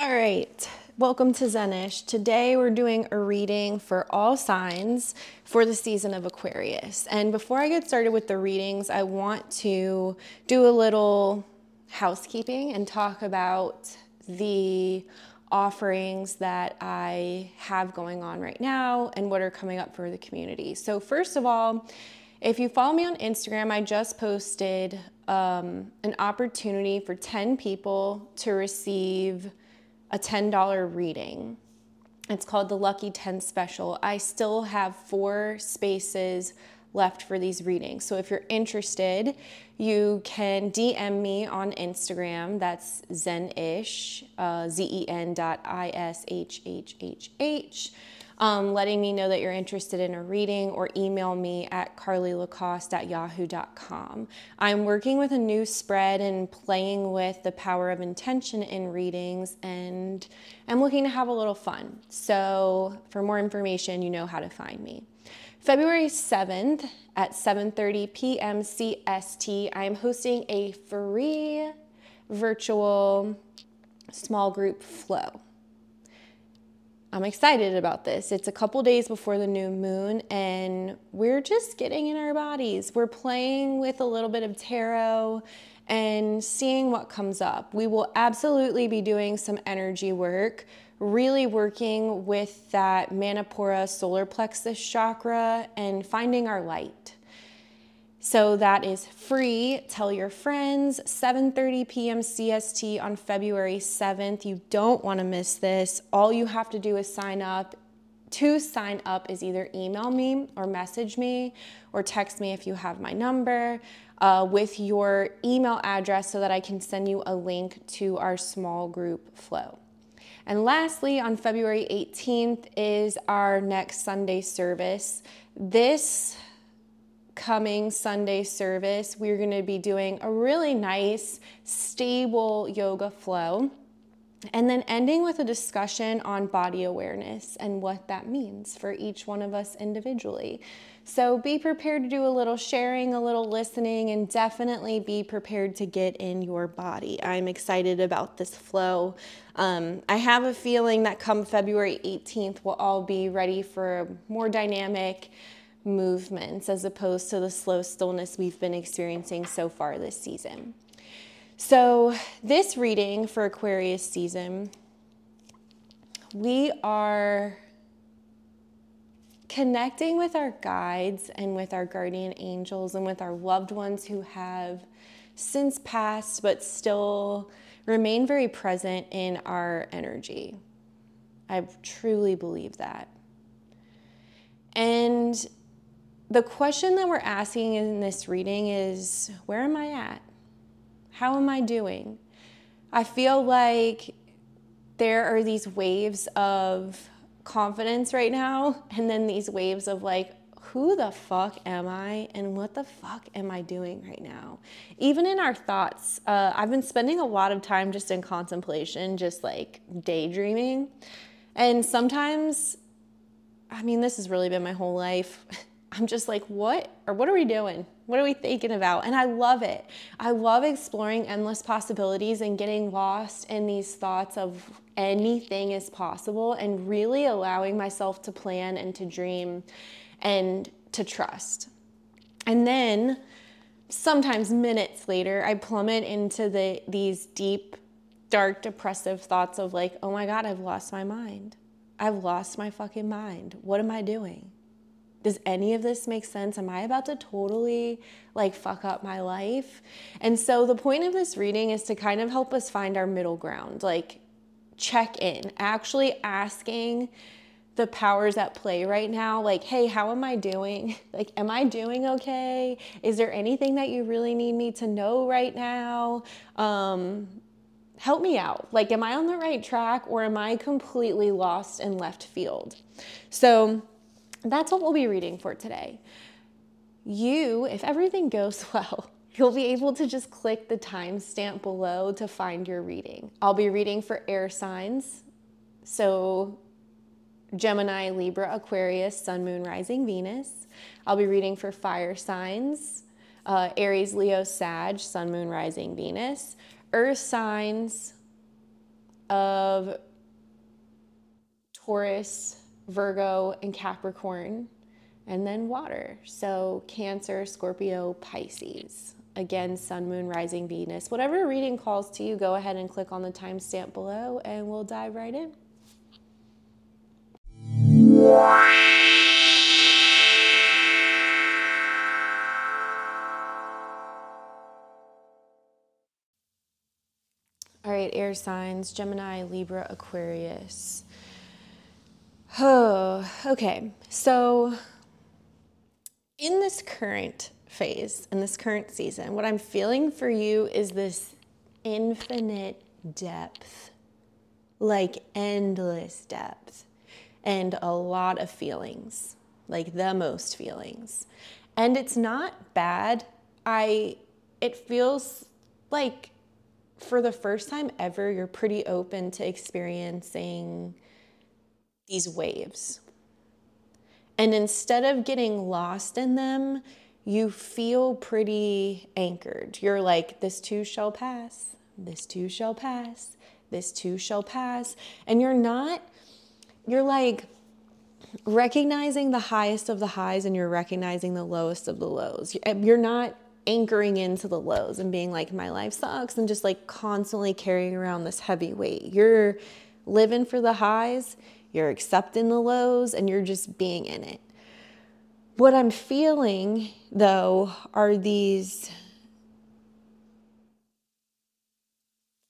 All right, welcome to Zenish. Today we're doing a reading for all signs for the season of Aquarius. And before I get started with the readings, I want to do a little housekeeping and talk about the offerings that I have going on right now and what are coming up for the community. So, first of all, if you follow me on Instagram, I just posted um, an opportunity for 10 people to receive a $10 reading. It's called the Lucky 10 Special. I still have four spaces left for these readings. So if you're interested, you can DM me on Instagram. That's Zenish, uh, Z-E-N dot I-S-H-H-H-H um, letting me know that you're interested in a reading or email me at karlielacoste at yahoo.com. I'm working with a new spread and playing with the power of intention in readings and I'm looking to have a little fun. So for more information, you know how to find me. February 7th at 7:30 p.m. CST, I am hosting a free virtual small group flow. I'm excited about this. It's a couple days before the new moon, and we're just getting in our bodies. We're playing with a little bit of tarot and seeing what comes up. We will absolutely be doing some energy work, really working with that Manipura solar plexus chakra and finding our light. So that is free. Tell your friends. 7:30 p.m. CST on February 7th. You don't want to miss this. All you have to do is sign up. To sign up is either email me or message me or text me if you have my number uh, with your email address so that I can send you a link to our small group flow. And lastly, on February 18th is our next Sunday service. This coming Sunday service, we're going to be doing a really nice, stable yoga flow. And then ending with a discussion on body awareness and what that means for each one of us individually. So be prepared to do a little sharing, a little listening, and definitely be prepared to get in your body. I'm excited about this flow. Um, I have a feeling that come February 18th, we'll all be ready for a more dynamic, movements as opposed to the slow stillness we've been experiencing so far this season. So, this reading for Aquarius season, we are connecting with our guides and with our guardian angels and with our loved ones who have since passed but still remain very present in our energy. I truly believe that. And the question that we're asking in this reading is where am I at? How am I doing? I feel like there are these waves of confidence right now, and then these waves of like, who the fuck am I and what the fuck am I doing right now? Even in our thoughts, uh, I've been spending a lot of time just in contemplation, just like daydreaming. And sometimes, I mean, this has really been my whole life. I'm just like, what or what are we doing? What are we thinking about? And I love it. I love exploring endless possibilities and getting lost in these thoughts of anything is possible and really allowing myself to plan and to dream and to trust. And then sometimes minutes later, I plummet into the these deep, dark, depressive thoughts of like, oh my God, I've lost my mind. I've lost my fucking mind. What am I doing? Does any of this make sense? Am I about to totally like fuck up my life? And so the point of this reading is to kind of help us find our middle ground, like check in, actually asking the powers at play right now like hey how am i doing? Like am i doing okay? Is there anything that you really need me to know right now? Um, help me out. Like am i on the right track or am i completely lost in left field? So that's what we'll be reading for today. You, if everything goes well, you'll be able to just click the timestamp below to find your reading. I'll be reading for air signs. So Gemini, Libra, Aquarius, Sun, Moon, Rising, Venus. I'll be reading for fire signs, uh, Aries, Leo, Sag, Sun, Moon, Rising, Venus. Earth signs, of Taurus, Virgo, and Capricorn, and then water. So Cancer, Scorpio, Pisces. Again, Sun, Moon, Rising, Venus. Whatever reading calls to you, go ahead and click on the timestamp below and we'll dive right in. All right, air signs Gemini, Libra, Aquarius. Oh, okay. So, in this current phase, in this current season, what I'm feeling for you is this infinite depth, like endless depth, and a lot of feelings, like the most feelings. And it's not bad. I, it feels like for the first time ever, you're pretty open to experiencing these waves. And instead of getting lost in them, you feel pretty anchored. You're like, this too shall pass, this too shall pass, this too shall pass. And you're not, you're like recognizing the highest of the highs and you're recognizing the lowest of the lows. You're eh, not anchoring into the lows and being like, my life sucks, and just like constantly carrying around this heavy weight. You're living for the highs, you're accepting the lows, and you're just being in it. What I'm feeling though are these.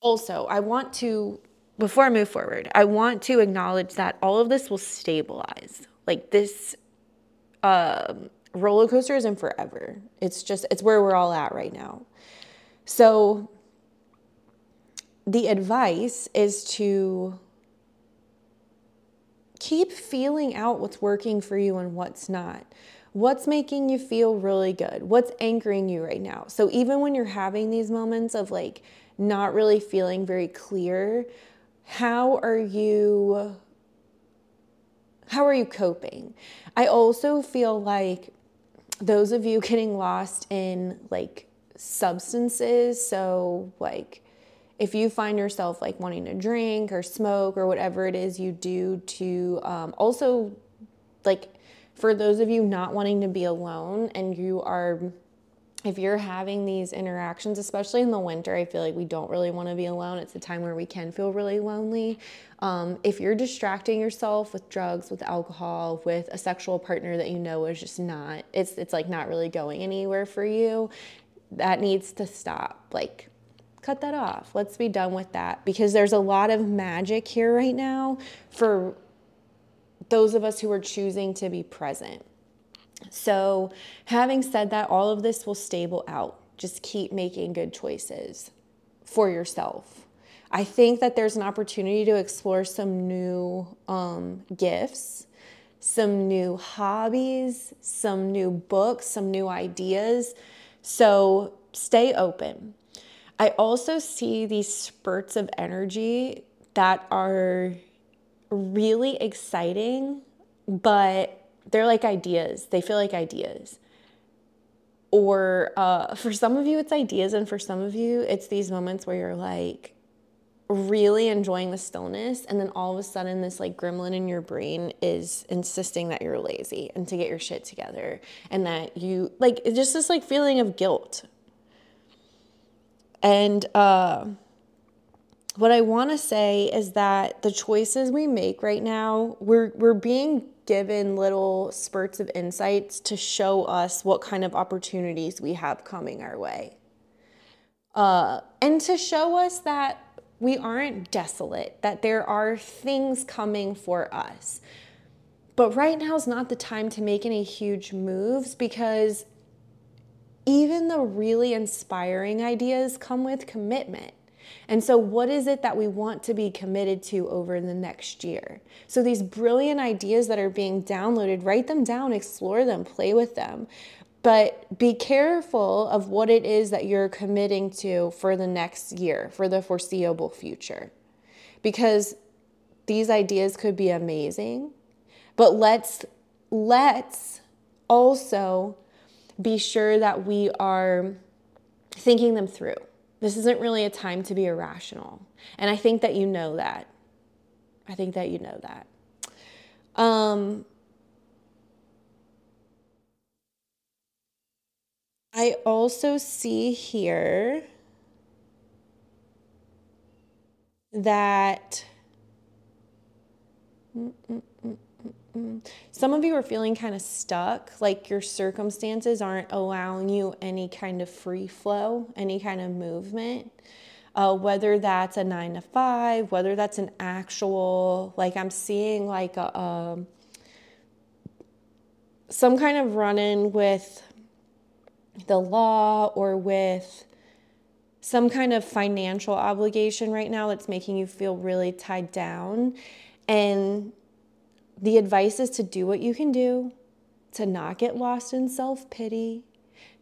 Also, I want to, before I move forward, I want to acknowledge that all of this will stabilize. Like this, um, roller coaster isn't forever. It's just, it's where we're all at right now. So the advice is to keep feeling out what's working for you and what's not. What's making you feel really good? What's anchoring you right now? So even when you're having these moments of like not really feeling very clear, how are you how are you coping? I also feel like those of you getting lost in like substances, so like if you find yourself like wanting to drink or smoke or whatever it is you do to um, also like for those of you not wanting to be alone and you are if you're having these interactions, especially in the winter, I feel like we don't really want to be alone. It's a time where we can feel really lonely. Um, if you're distracting yourself with drugs, with alcohol, with a sexual partner that you know is just not, it's it's like not really going anywhere for you, that needs to stop. Like, cut that off. Let's be done with that because there's a lot of magic here right now for those of us who are choosing to be present. So, having said that, all of this will stable out. Just keep making good choices for yourself. I think that there's an opportunity to explore some new um, gifts, some new hobbies, some new books, some new ideas. So, stay open. I also see these spurts of energy that are really exciting, but they're like ideas. They feel like ideas. Or uh, for some of you, it's ideas, and for some of you, it's these moments where you're like really enjoying the stillness, and then all of a sudden, this like gremlin in your brain is insisting that you're lazy and to get your shit together, and that you like it's just this like feeling of guilt. And uh, what I want to say is that the choices we make right now, we're we're being given little spurts of insights to show us what kind of opportunities we have coming our way. Uh, and to show us that we aren't desolate, that there are things coming for us. But right now is not the time to make any huge moves because even the really inspiring ideas come with commitment. And so, what is it that we want to be committed to over the next year? So, these brilliant ideas that are being downloaded, write them down, explore them, play with them. But be careful of what it is that you're committing to for the next year, for the foreseeable future. Because these ideas could be amazing, but let's let's also be sure that we are thinking them through this isn't really a time to be irrational. And I think that you know that. I think that you know that. Um, I also see here that some of you are feeling kind of stuck, like your circumstances aren't allowing you any kind of free flow, any kind of movement. Uh, whether that's a nine to five, whether that's an actual, like I'm seeing like a, a um, some kind of run in with the law or with some kind of financial obligation right now that's making you feel really tied down. And the advice is to do what you can do, to not get lost in self pity,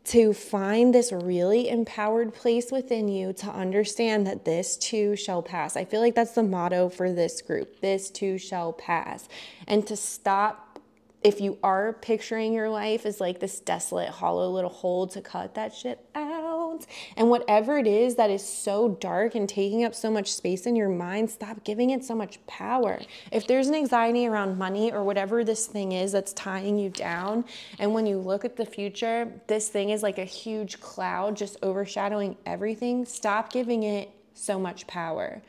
to find this really empowered place within you to understand that this too shall pass. I feel like that's the motto for this group this too shall pass. And to stop if you are picturing your life as like this desolate, hollow little hole to cut that shit out, and whatever it is that is so dark and taking up so much space in your mind, stop giving it so much power. If there's an anxiety around money or whatever this thing is that's tying you down, and when you look at the future, this thing is like a huge cloud just overshadowing everything, stop giving it so much power.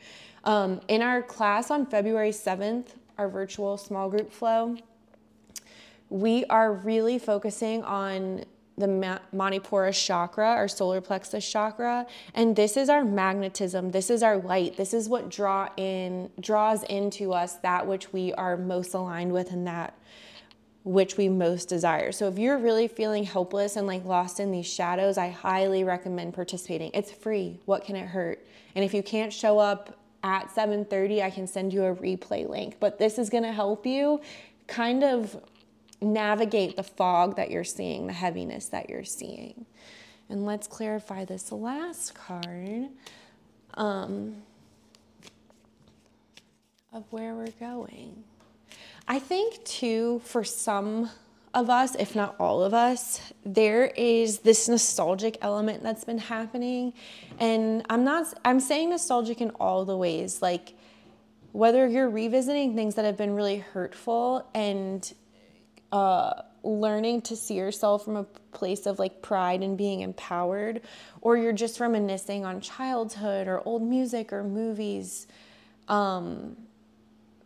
Um, in our class on February 7th, our virtual small group flow, we are really focusing on the Manipura chakra, our solar plexus chakra, and this is our magnetism. This is our light. This is what draw in draws into us that which we are most aligned with and that which we most desire. So if you're really feeling hopeless and like lost in these shadows, I highly recommend participating. It's free. What can it hurt? And if you can't show up at 7:30, I can send you a replay link. But this is going to help you kind of navigate the fog that you're seeing, the heaviness that you're seeing. And let's clarify this last card um, of where we're going. I think, too, for some of us, if not all of us, there is this nostalgic element that's been happening. And I'm not, I'm saying nostalgic in all the ways, like whether you're revisiting things that have been really hurtful and uh, learning to see yourself from a place of like pride and being empowered, or you're just reminiscing on childhood or old music or movies. Um,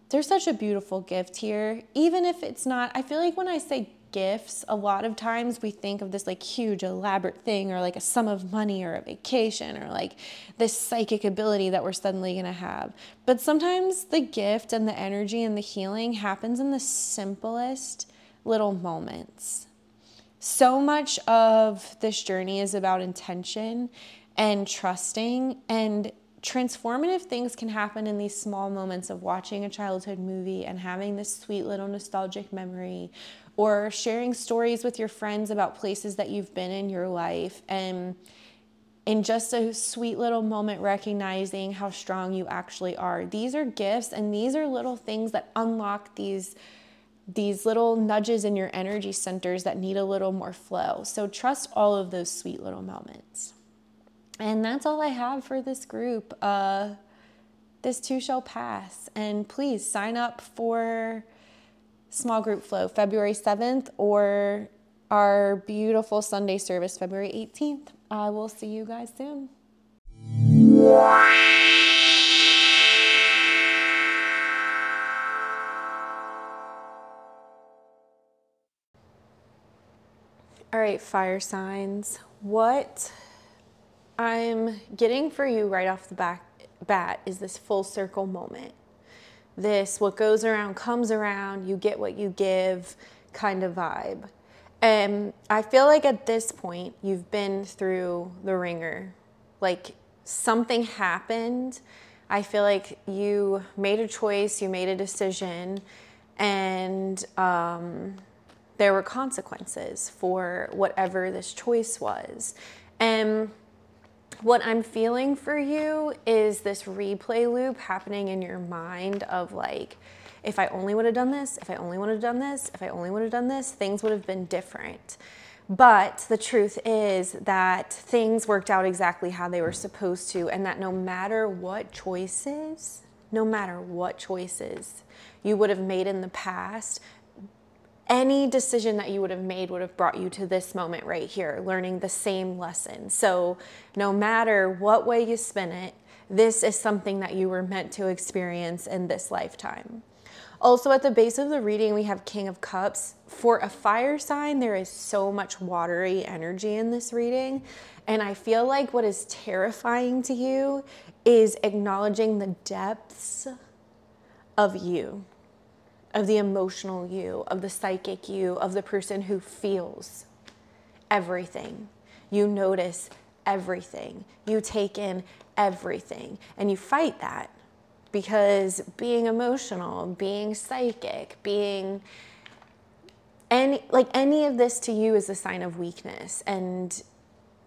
there's such a beautiful gift here. Even if it's not, I feel like when I say gifts, a lot of times we think of this like huge, elaborate thing or like a sum of money or a vacation or like this psychic ability that we're suddenly gonna have. But sometimes the gift and the energy and the healing happens in the simplest little moments. So much of this journey is about intention and trusting, and transformative things can happen in these small moments of watching a childhood movie and having this sweet little nostalgic memory, or sharing stories with your friends about places that you've been in your life. And in just a sweet little moment recognizing how strong you actually are. These are gifts and these are little things that unlock these these little nudges in your energy centers that need a little more flow. So trust all of those sweet little moments. And that's all I have for this group. Uh, this too shall pass. And please sign up for small group flow February 7th or our beautiful Sunday service February 18th. I will see you guys soon. All right, fire signs. What I'm getting for you right off the back, bat is this full circle moment. This what goes around comes around, you get what you give kind of vibe. And I feel like at this point, you've been through the ringer. Like something happened. I feel like you made a choice, you made a decision, and um, there were consequences for whatever this choice was. And what I'm feeling for you is this replay loop happening in your mind of like, if I only would have done this, if I only would have done this, if I only would have done this, things would have been different. But the truth is that things worked out exactly how they were supposed to, and that no matter what choices, no matter what choices you would have made in the past, any decision that you would have made would have brought you to this moment right here, learning the same lesson. So, no matter what way you spin it, this is something that you were meant to experience in this lifetime. Also, at the base of the reading, we have King of Cups. For a fire sign, there is so much watery energy in this reading. And I feel like what is terrifying to you is acknowledging the depths of you, of the emotional you, of the psychic you, of the person who feels everything. You notice everything. You take in everything. And you fight that because being emotional, being psychic, being any like any of this to you is a sign of weakness and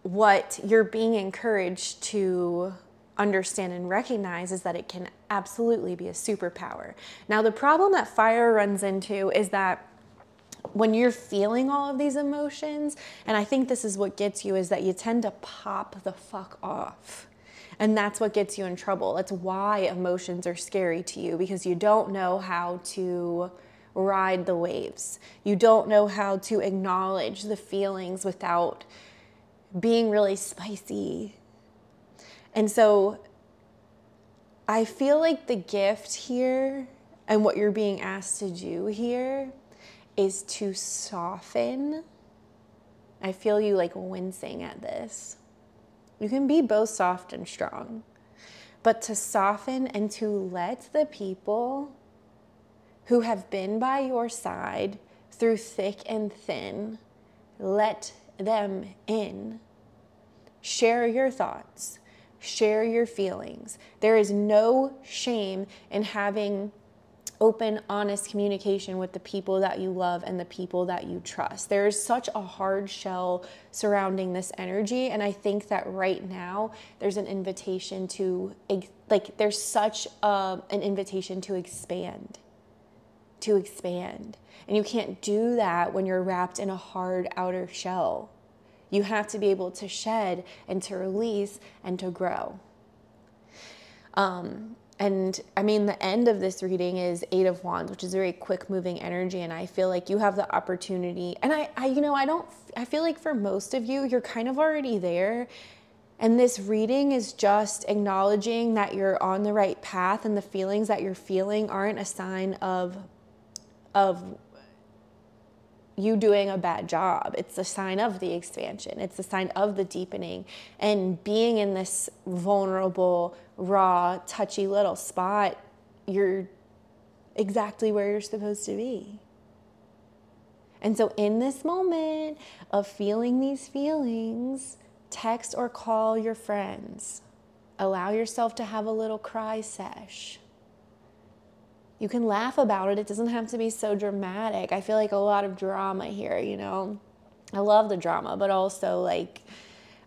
what you're being encouraged to understand and recognize is that it can absolutely be a superpower. Now the problem that fire runs into is that when you're feeling all of these emotions, and I think this is what gets you, is that you tend to pop the fuck off. And that's what gets you in trouble. That's why emotions are scary to you because you don't know how to ride the waves. You don't know how to acknowledge the feelings without being really spicy. And so I feel like the gift here and what you're being asked to do here is to soften. I feel you like wincing at this. You can be both soft and strong, but to soften and to let the people who have been by your side through thick and thin, let them in. Share your thoughts, share your feelings. There is no shame in having open, honest communication with the people that you love and the people that you trust. There's such a hard shell surrounding this energy. And I think that right now there's an invitation to, like, there's such a, an invitation to expand, to expand. And you can't do that when you're wrapped in a hard outer shell. You have to be able to shed and to release and to grow. Um, and I mean, the end of this reading is Eight of Wands, which is a very quick moving energy. And I feel like you have the opportunity. And I, I, you know, I don't, I feel like for most of you, you're kind of already there. And this reading is just acknowledging that you're on the right path and the feelings that you're feeling aren't a sign of, of you doing a bad job. It's a sign of the expansion. It's a sign of the deepening and being in this vulnerable, raw, touchy little spot. You're exactly where you're supposed to be. And so, in this moment of feeling these feelings, text or call your friends. Allow yourself to have a little cry sesh you can laugh about it. It doesn't have to be so dramatic. I feel like a lot of drama here, you know. I love the drama, but also like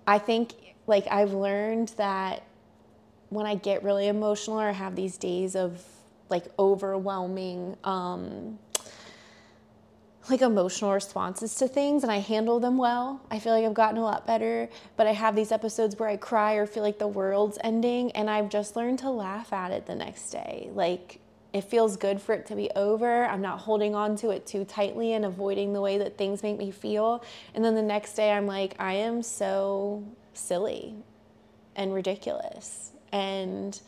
I think like I've learned that when I get really emotional or have these days of like overwhelming um like emotional responses to things and I handle them well. I feel like I've gotten a lot better, but I have these episodes where I cry or feel like the world's ending and I've just learned to laugh at it the next day. Like it feels good for it to be over. I'm not holding on to it too tightly and avoiding the way that things make me feel. And then the next day, I'm like, I am so silly and ridiculous. And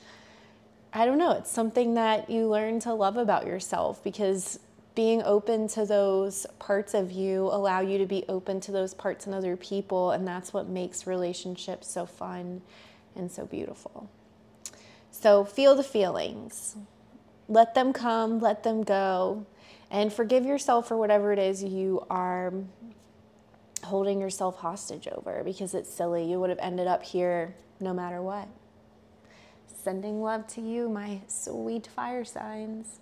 I don't know, it's something that you learn to love about yourself because being open to those parts of you allow you to be open to those parts in other people and that's what makes relationships so fun and so beautiful. So feel the feelings. Let them come, let them go, and forgive yourself for whatever it is you are holding yourself hostage over because it's silly. You would have ended up here no matter what. Sending love to you, my sweet fire signs.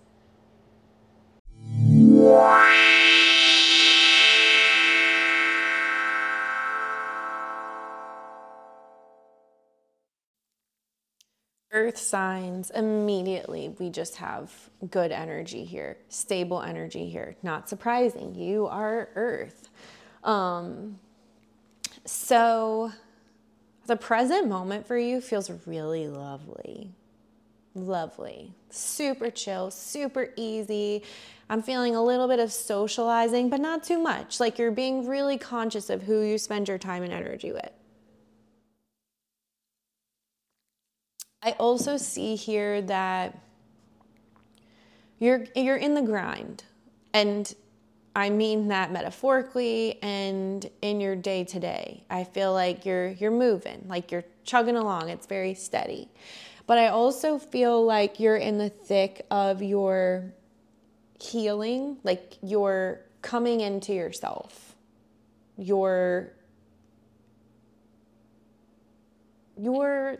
Earth signs, immediately we just have good energy here, stable energy here. Not surprising, you are Earth. Um, so the present moment for you feels really lovely. Lovely. Super chill, super easy. I'm feeling a little bit of socializing, but not too much. Like you're being really conscious of who you spend your time and energy with. I also see here that you're you're in the grind. And I mean that metaphorically and in your day to day. I feel like you're you're moving, like you're chugging along. It's very steady. But I also feel like you're in the thick of your healing, like you're coming into yourself. You're you're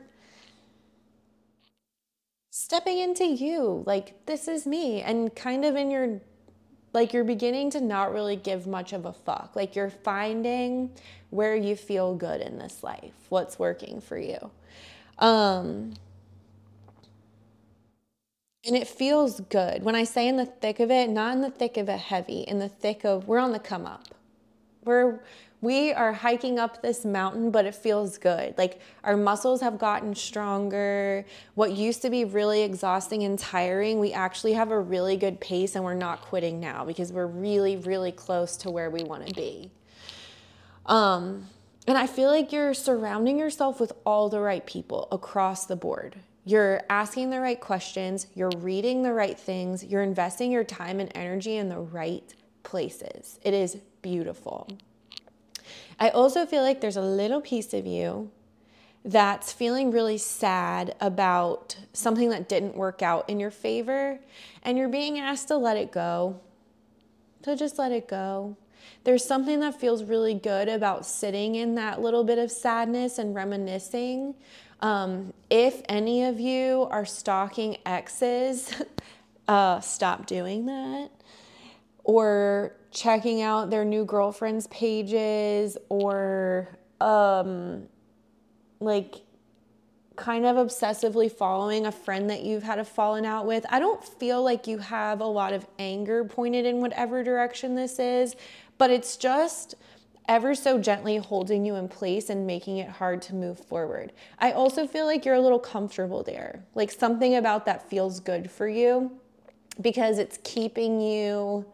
stepping into you. Like this is me and kind of in your like you're beginning to not really give much of a fuck. Like you're finding where you feel good in this life, what's working for you. Um, and it feels good. When I say in the thick of it, not in the thick of it heavy, in the thick of we're on the come up. We're we are hiking up this mountain, but it feels good. Like our muscles have gotten stronger. What used to be really exhausting and tiring, we actually have a really good pace and we're not quitting now because we're really, really close to where we want to be. Um, and I feel like you're surrounding yourself with all the right people across the board. You're asking the right questions, you're reading the right things, you're investing your time and energy in the right places. It is beautiful. I also feel like there's a little piece of you that's feeling really sad about something that didn't work out in your favor, and you're being asked to let it go. So just let it go. There's something that feels really good about sitting in that little bit of sadness and reminiscing. Um, if any of you are stalking exes, uh, stop doing that. Or checking out their new girlfriends' pages or um, like kind of obsessively following a friend that you've had a falling out with. I don't feel like you have a lot of anger pointed in whatever direction this is, but it's just ever so gently holding you in place and making it hard to move forward. I also feel like you're a little comfortable there. Like something about that feels good for you because it's keeping you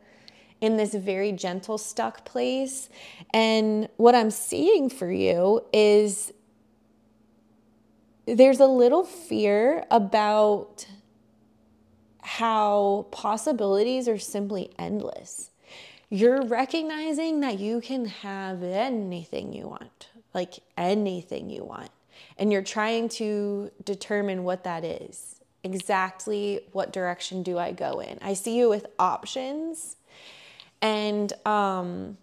in this very gentle, stuck place. And what I'm seeing for you is there's a little fear about how possibilities are simply endless. You're recognizing that you can have anything you want, like anything you want. And you're trying to determine what that is. Exactly what direction do I go in? I see you with options and um,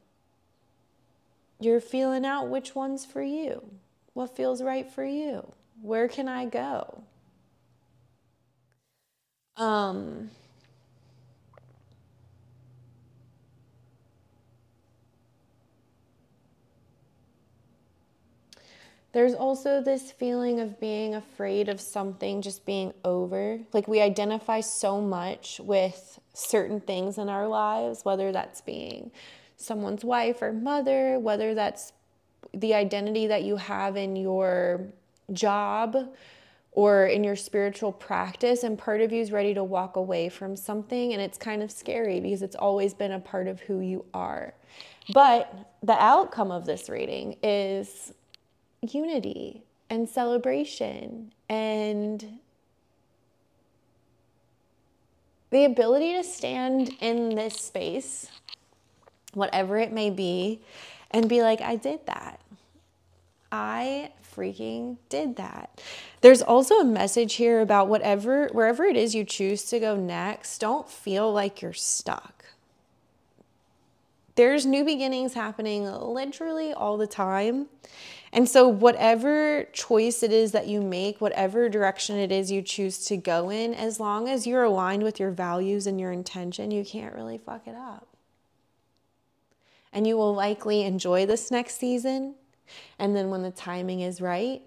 you're feeling out which one's for you. What feels right for you? Where can I go? Um, There's also this feeling of being afraid of something just being over. Like we identify so much with certain things in our lives, whether that's being someone's wife or mother, whether that's the identity that you have in your job or in your spiritual practice and part of you is ready to walk away from something and it's kind of scary because it's always been a part of who you are. But the outcome of this reading is unity and celebration and the ability to stand in this space, whatever it may be, and be like, I did that. I freaking did that. There's also a message here about whatever, wherever it is you choose to go next, don't feel like you're stuck. There's new beginnings happening literally all the time. And so, whatever choice it is that you make, whatever direction it is you choose to go in, as long as you're aligned with your values and your intention, you can't really fuck it up. And you will likely enjoy this next season. And then, when the timing is right,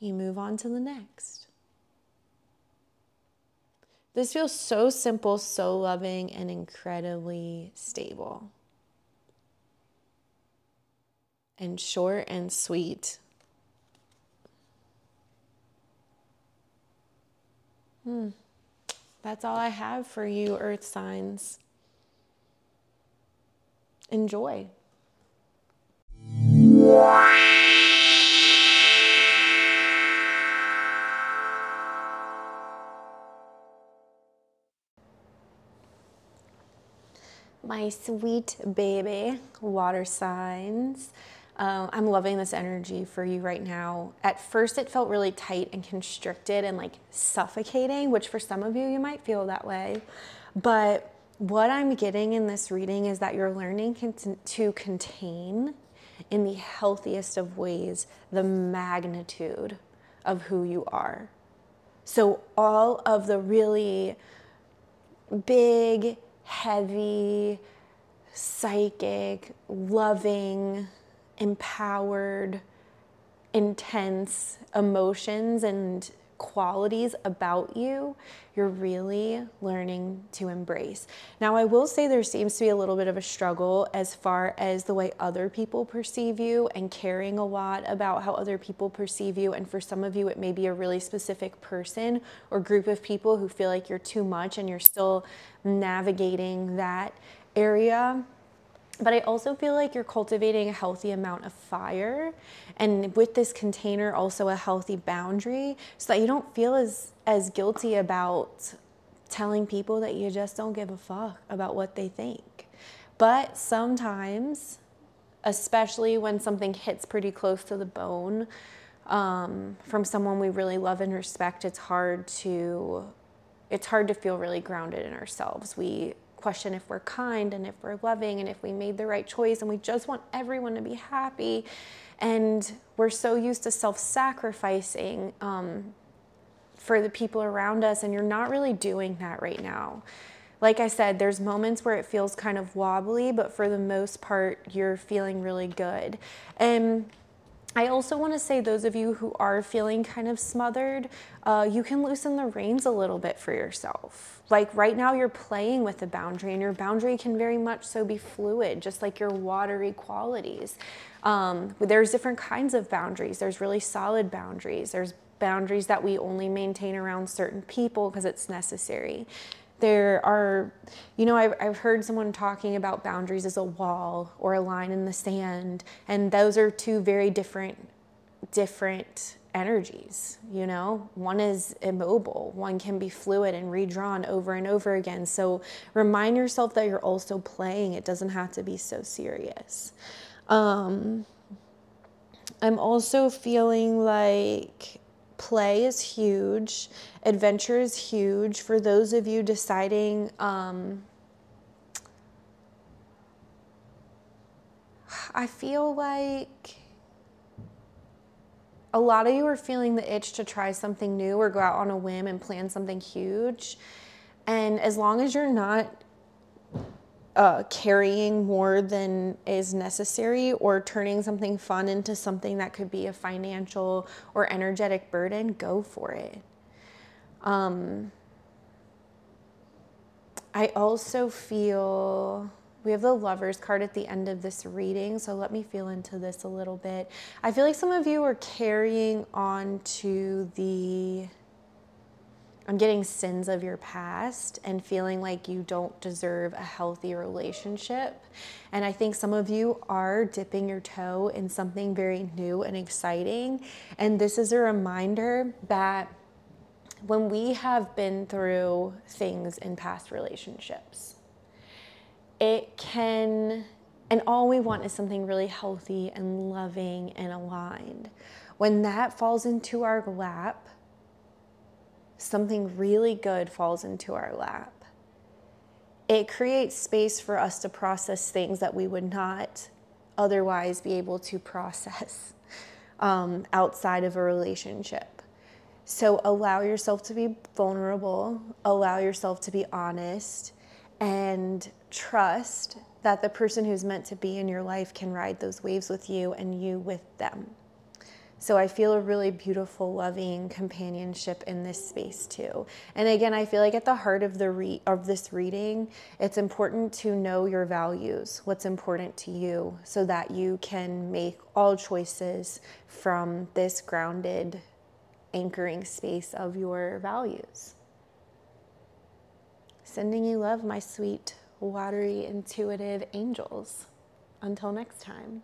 you move on to the next. This feels so simple, so loving, and incredibly stable. And short and sweet. Hmm. That's all I have for you, Earth signs. Enjoy. My sweet baby, water signs. Um, I'm loving this energy for you right now. At first, it felt really tight and constricted and like suffocating, which for some of you, you might feel that way. But what I'm getting in this reading is that you're learning to contain in the healthiest of ways the magnitude of who you are. So, all of the really big, heavy, psychic, loving, empowered, intense emotions and qualities about you, you're really learning to embrace. Now, I will say there seems to be a little bit of a struggle as far as the way other people perceive you and caring a lot about how other people perceive you. And for some of you, it may be a really specific person or group of people who feel like you're too much and you're still navigating that area but I also feel like you're cultivating a healthy amount of fire and with this container also a healthy boundary so that you don't feel as as guilty about telling people that you just don't give a fuck about what they think. But sometimes especially when something hits pretty close to the bone um, from someone we really love and respect, it's hard to it's hard to feel really grounded in ourselves. We question if we're kind and if we're loving and if we made the right choice and we just want everyone to be happy. And we're so used to self sacrificing um, for the people around us, and you're not really doing that right now. Like I said, there's moments where it feels kind of wobbly, but for the most part, you're feeling really good. And I also want to say, those of you who are feeling kind of smothered, uh, you can loosen the reins a little bit for yourself. Like right now, you're playing with the boundary, and your boundary can very much so be fluid, just like your watery qualities. Um, there's different kinds of boundaries. There's really solid boundaries. There's boundaries that we only maintain around certain people because it's necessary there are, you know, I've, I've heard someone talking about boundaries as a wall or a line in the sand, and those are two very different, different energies. You know, one is immobile, one can be fluid and redrawn over and over again. So remind yourself that you're also playing. It doesn't have to be so serious. Um, I'm also feeling like play is huge, adventure is huge. For those of you deciding, um, I feel like a lot of you are feeling the itch to try something new or go out on a whim and plan something huge. And as long as you're not uh, carrying more than is necessary or turning something fun into something that could be a financial or energetic burden, go for it. Um, I also feel we have the lovers card at the end of this reading, so let me feel into this a little bit. I feel like some of you are carrying on to the I'm getting sins of your past and feeling like you don't deserve a healthy relationship. And I think some of you are dipping your toe in something very new and exciting. And this is a reminder that when we have been through things in past relationships, it can, and all we want is something really healthy and loving and aligned. When that falls into our lap, something really good falls into our lap. It creates space for us to process things that we would not otherwise be able to process um, outside of a relationship. So allow yourself to be vulnerable, allow yourself to be honest, and trust that the person who's meant to be in your life can ride those waves with you and you with them. So I feel a really beautiful, loving companionship in this space too. And again, I feel like at the heart of the re- of this reading, it's important to know your values, what's important to you, so that you can make all choices from this grounded, anchoring space of your values. Sending you love, my sweet, watery, intuitive angels. Until next time.